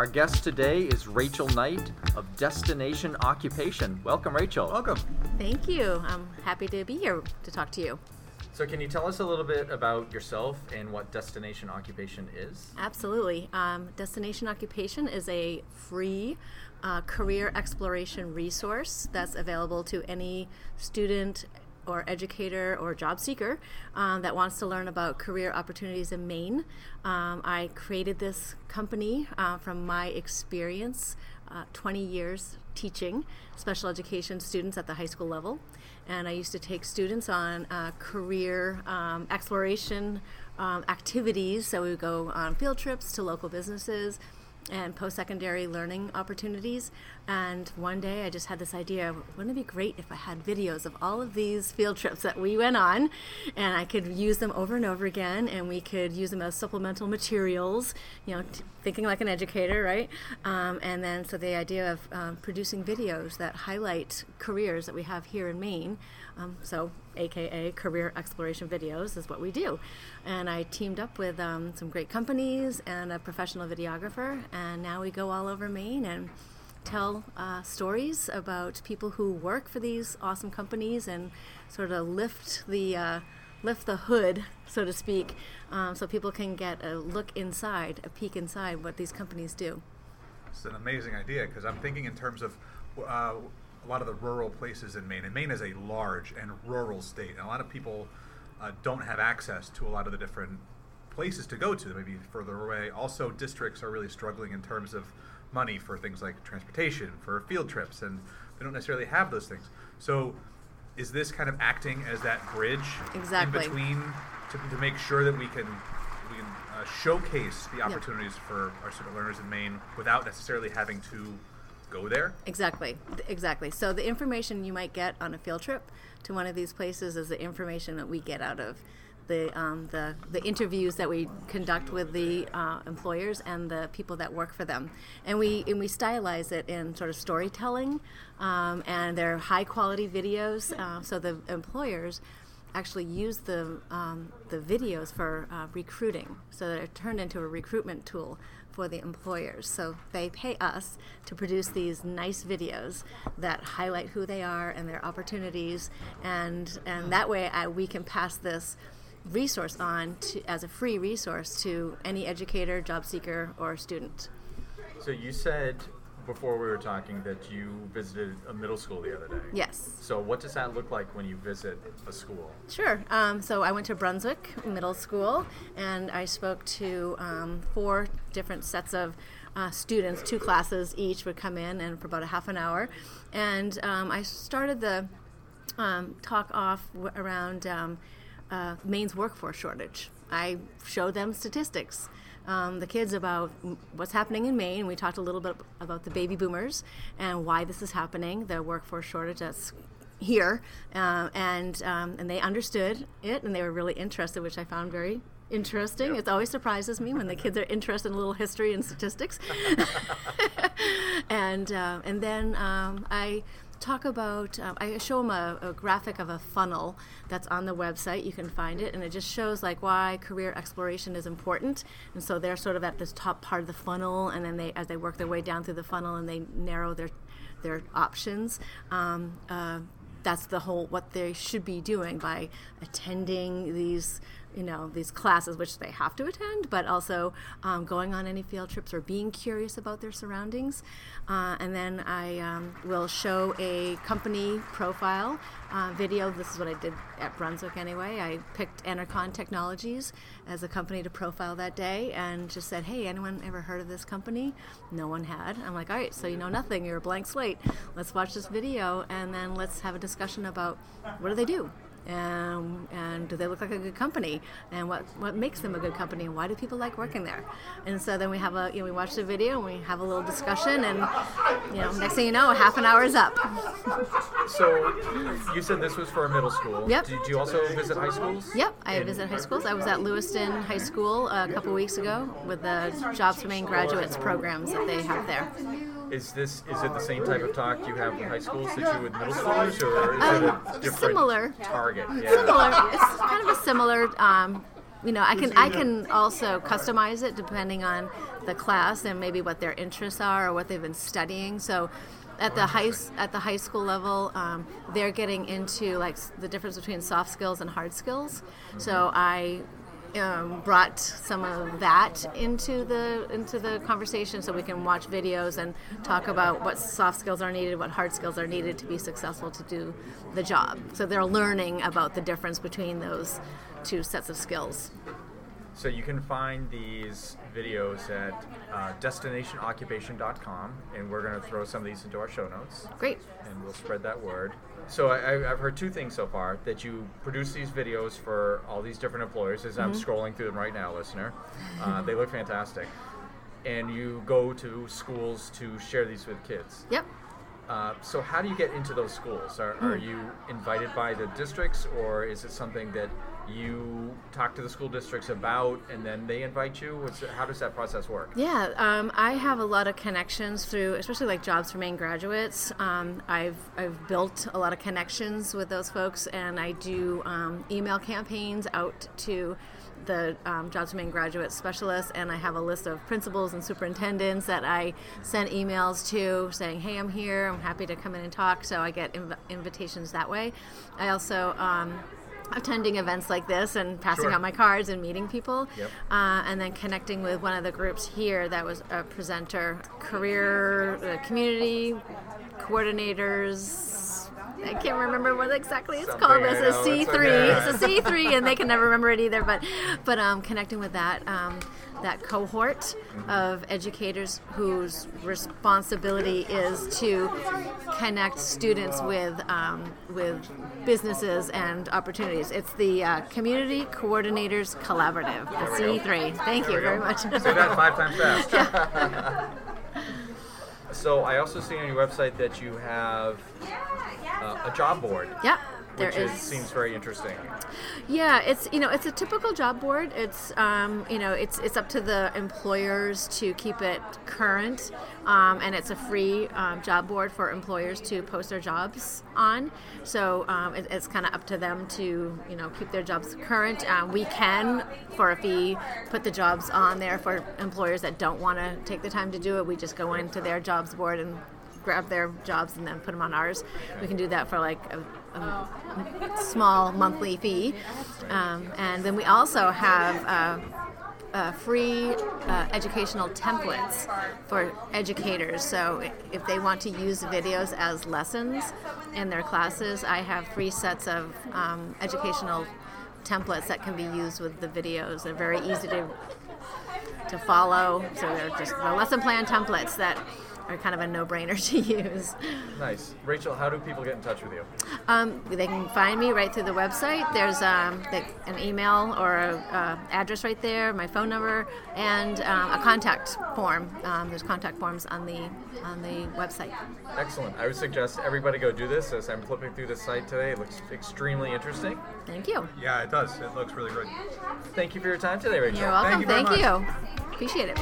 Our guest today is Rachel Knight of Destination Occupation. Welcome, Rachel. Welcome. Thank you. I'm happy to be here to talk to you. So, can you tell us a little bit about yourself and what Destination Occupation is? Absolutely. Um, Destination Occupation is a free uh, career exploration resource that's available to any student or educator or job seeker um, that wants to learn about career opportunities in Maine. Um, I created this company uh, from my experience, uh, 20 years teaching special education students at the high school level. And I used to take students on uh, career um, exploration um, activities. So we would go on field trips to local businesses and post secondary learning opportunities. And one day I just had this idea wouldn't it be great if I had videos of all of these field trips that we went on and I could use them over and over again and we could use them as supplemental materials, you know, t- thinking like an educator, right? Um, and then so the idea of um, producing videos that highlight careers that we have here in Maine. Um, so, AKA career exploration videos is what we do. And I teamed up with um, some great companies and a professional videographer, and now we go all over Maine and tell uh, stories about people who work for these awesome companies and sort of lift the uh, lift the hood, so to speak, um, so people can get a look inside, a peek inside what these companies do. It's an amazing idea because I'm thinking in terms of uh, a lot of the rural places in Maine. And Maine is a large and rural state, and a lot of people uh, don't have access to a lot of the different places to go to maybe further away. Also, districts are really struggling in terms of money for things like transportation, for field trips, and they don't necessarily have those things. So, is this kind of acting as that bridge exactly. in between to, to make sure that we can we can uh, showcase the opportunities for our student learners in Maine without necessarily having to go there? Exactly, exactly. So the information you might get on a field trip to one of these places is the information that we get out of the um, the, the interviews that we conduct with the uh, employers and the people that work for them, and we and we stylize it in sort of storytelling, um, and they're high quality videos. Uh, so the employers actually use the um, the videos for uh, recruiting, so they're turned into a recruitment tool for the employers. So they pay us to produce these nice videos that highlight who they are and their opportunities, and and that way I, we can pass this resource on to, as a free resource to any educator, job seeker, or student. So you said before we were talking that you visited a middle school the other day. Yes. So what does that look like when you visit a school? Sure. Um, so I went to Brunswick Middle School and I spoke to um, four different sets of uh, students, two classes each would come in and for about a half an hour. And um, I started the um, talk off w- around um, uh, Maine's workforce shortage. I showed them statistics um, the kids about what's happening in Maine. We talked a little bit about the baby boomers and why this is happening, the workforce shortage that's here, uh, and um, and they understood it and they were really interested, which I found very interesting. Yep. It always surprises me when the kids are interested in a little history and statistics. and uh, and then um, I talk about, um, I show them a, a, graphic of a funnel that's on the website. You can find it, and it just shows like why career exploration is important. And so they're sort of at this top part of the funnel, and then they, as they work their way down through the funnel, and they narrow their their options. Um, uh, that's the whole what they should be doing by attending these you know these classes which they have to attend but also um, going on any field trips or being curious about their surroundings. Uh, and then i um, will show a company profile uh, video. This is what i did at brunswick anyway. I picked Enercon technologies as a company to profile that day and just said hey anyone ever heard of this company? No one had. I'm like all right so you know nothing. You're a blank slate. Let's watch this video and then let's have a discussion about what do they do and, and do they look like a good company? And what, what makes them a good company? And why do people like working there? And so then we have a you know we watch the video and we have a little discussion and you know next thing you know half an hour is up. So you said this was for a middle school. Yep. Did you also visit high schools? Yep i visit high schools. I was at lewiston high school a couple weeks ago with the jobs for maine graduates programs that they have there is this is it the same type of talk you have in high schools that you would middle schoolers, or is um, it a different similar target? Yeah. Similar. It's kind of a similar um, you know, I can I can also customize it depending on the class and maybe what their interests are or what they've been studying. So. At the high at the high school level, um, they're getting into like the difference between soft skills and hard skills. So I um, brought some of that into the into the conversation, so we can watch videos and talk about what soft skills are needed, what hard skills are needed to be successful to do the job. So they're learning about the difference between those two sets of skills. So you can find these videos at uh, destinationoccupation.com, and we're going to throw some of these into our show notes, Great. and we'll spread that word. So I, I've heard two things so far: that you produce these videos for all these different employers. As I'm scrolling through them right now, listener, uh, they look fantastic. And you go to schools to share these with kids. Yep. Uh, so how do you get into those schools? Are, are you invited by the districts, or is it something that you talk to the school districts about, and then they invite you? What's, how does that process work? Yeah, um, I have a lot of connections through, especially like Jobs for Maine graduates. Um, I've I've built a lot of connections with those folks, and I do um, email campaigns out to the um, Jobs for Maine graduate specialists, and I have a list of principals and superintendents that I send emails to, saying, "Hey, I'm here. I'm happy to come in and talk." So I get inv- invitations that way. I also um, attending events like this and passing Sure. out my cards and meeting people Yep. uh, and then connecting with one of the groups here that was a presenter career uh, community coordinators I can't remember what exactly it's Something, called. It's a C it's three. It's a C three, and they can never remember it either. But, but um, connecting with that um, that cohort of educators whose responsibility is to connect students with um, with businesses and opportunities. It's the uh, Community Coordinators Collaborative, the C three. Thank you very much. Say that five times fast. so I also see on your website that you have uh, a job board, yeah, there which is. is, seems very interesting. Yeah, it's you know it's a typical job board. It's um, you know it's it's up to the employers to keep it current, um, and it's a free um, job board for employers to post their jobs on. So um, it, it's kind of up to them to you know keep their jobs current. Um, we can, for a fee, put the jobs on there for employers that don't want to take the time to do it. We just go into their jobs board and grab their jobs and then put them on ours. We can do that for like a, a small monthly fee. Um, and then we also have uh, uh, free uh, educational templates for educators. So if they want to use videos as lessons in their classes, I have free sets of um, educational templates that can be used with the videos. They're very easy to to follow. So they're just the lesson plan templates that are kind of a no-brainer to use. Nice, Rachel. How do people get in touch with you? Um, they can find me right through the website. There's um, the, an email or a uh, address right there, my phone number, and um, a contact form. Um, there's contact forms on the on the website. Excellent. I would suggest everybody go do this. As I'm flipping through the site today, it looks extremely interesting. Thank you. Yeah, it does. It looks really good. Thank you for your time today, Rachel. You're welcome. Thank you Thank you. Appreciate it.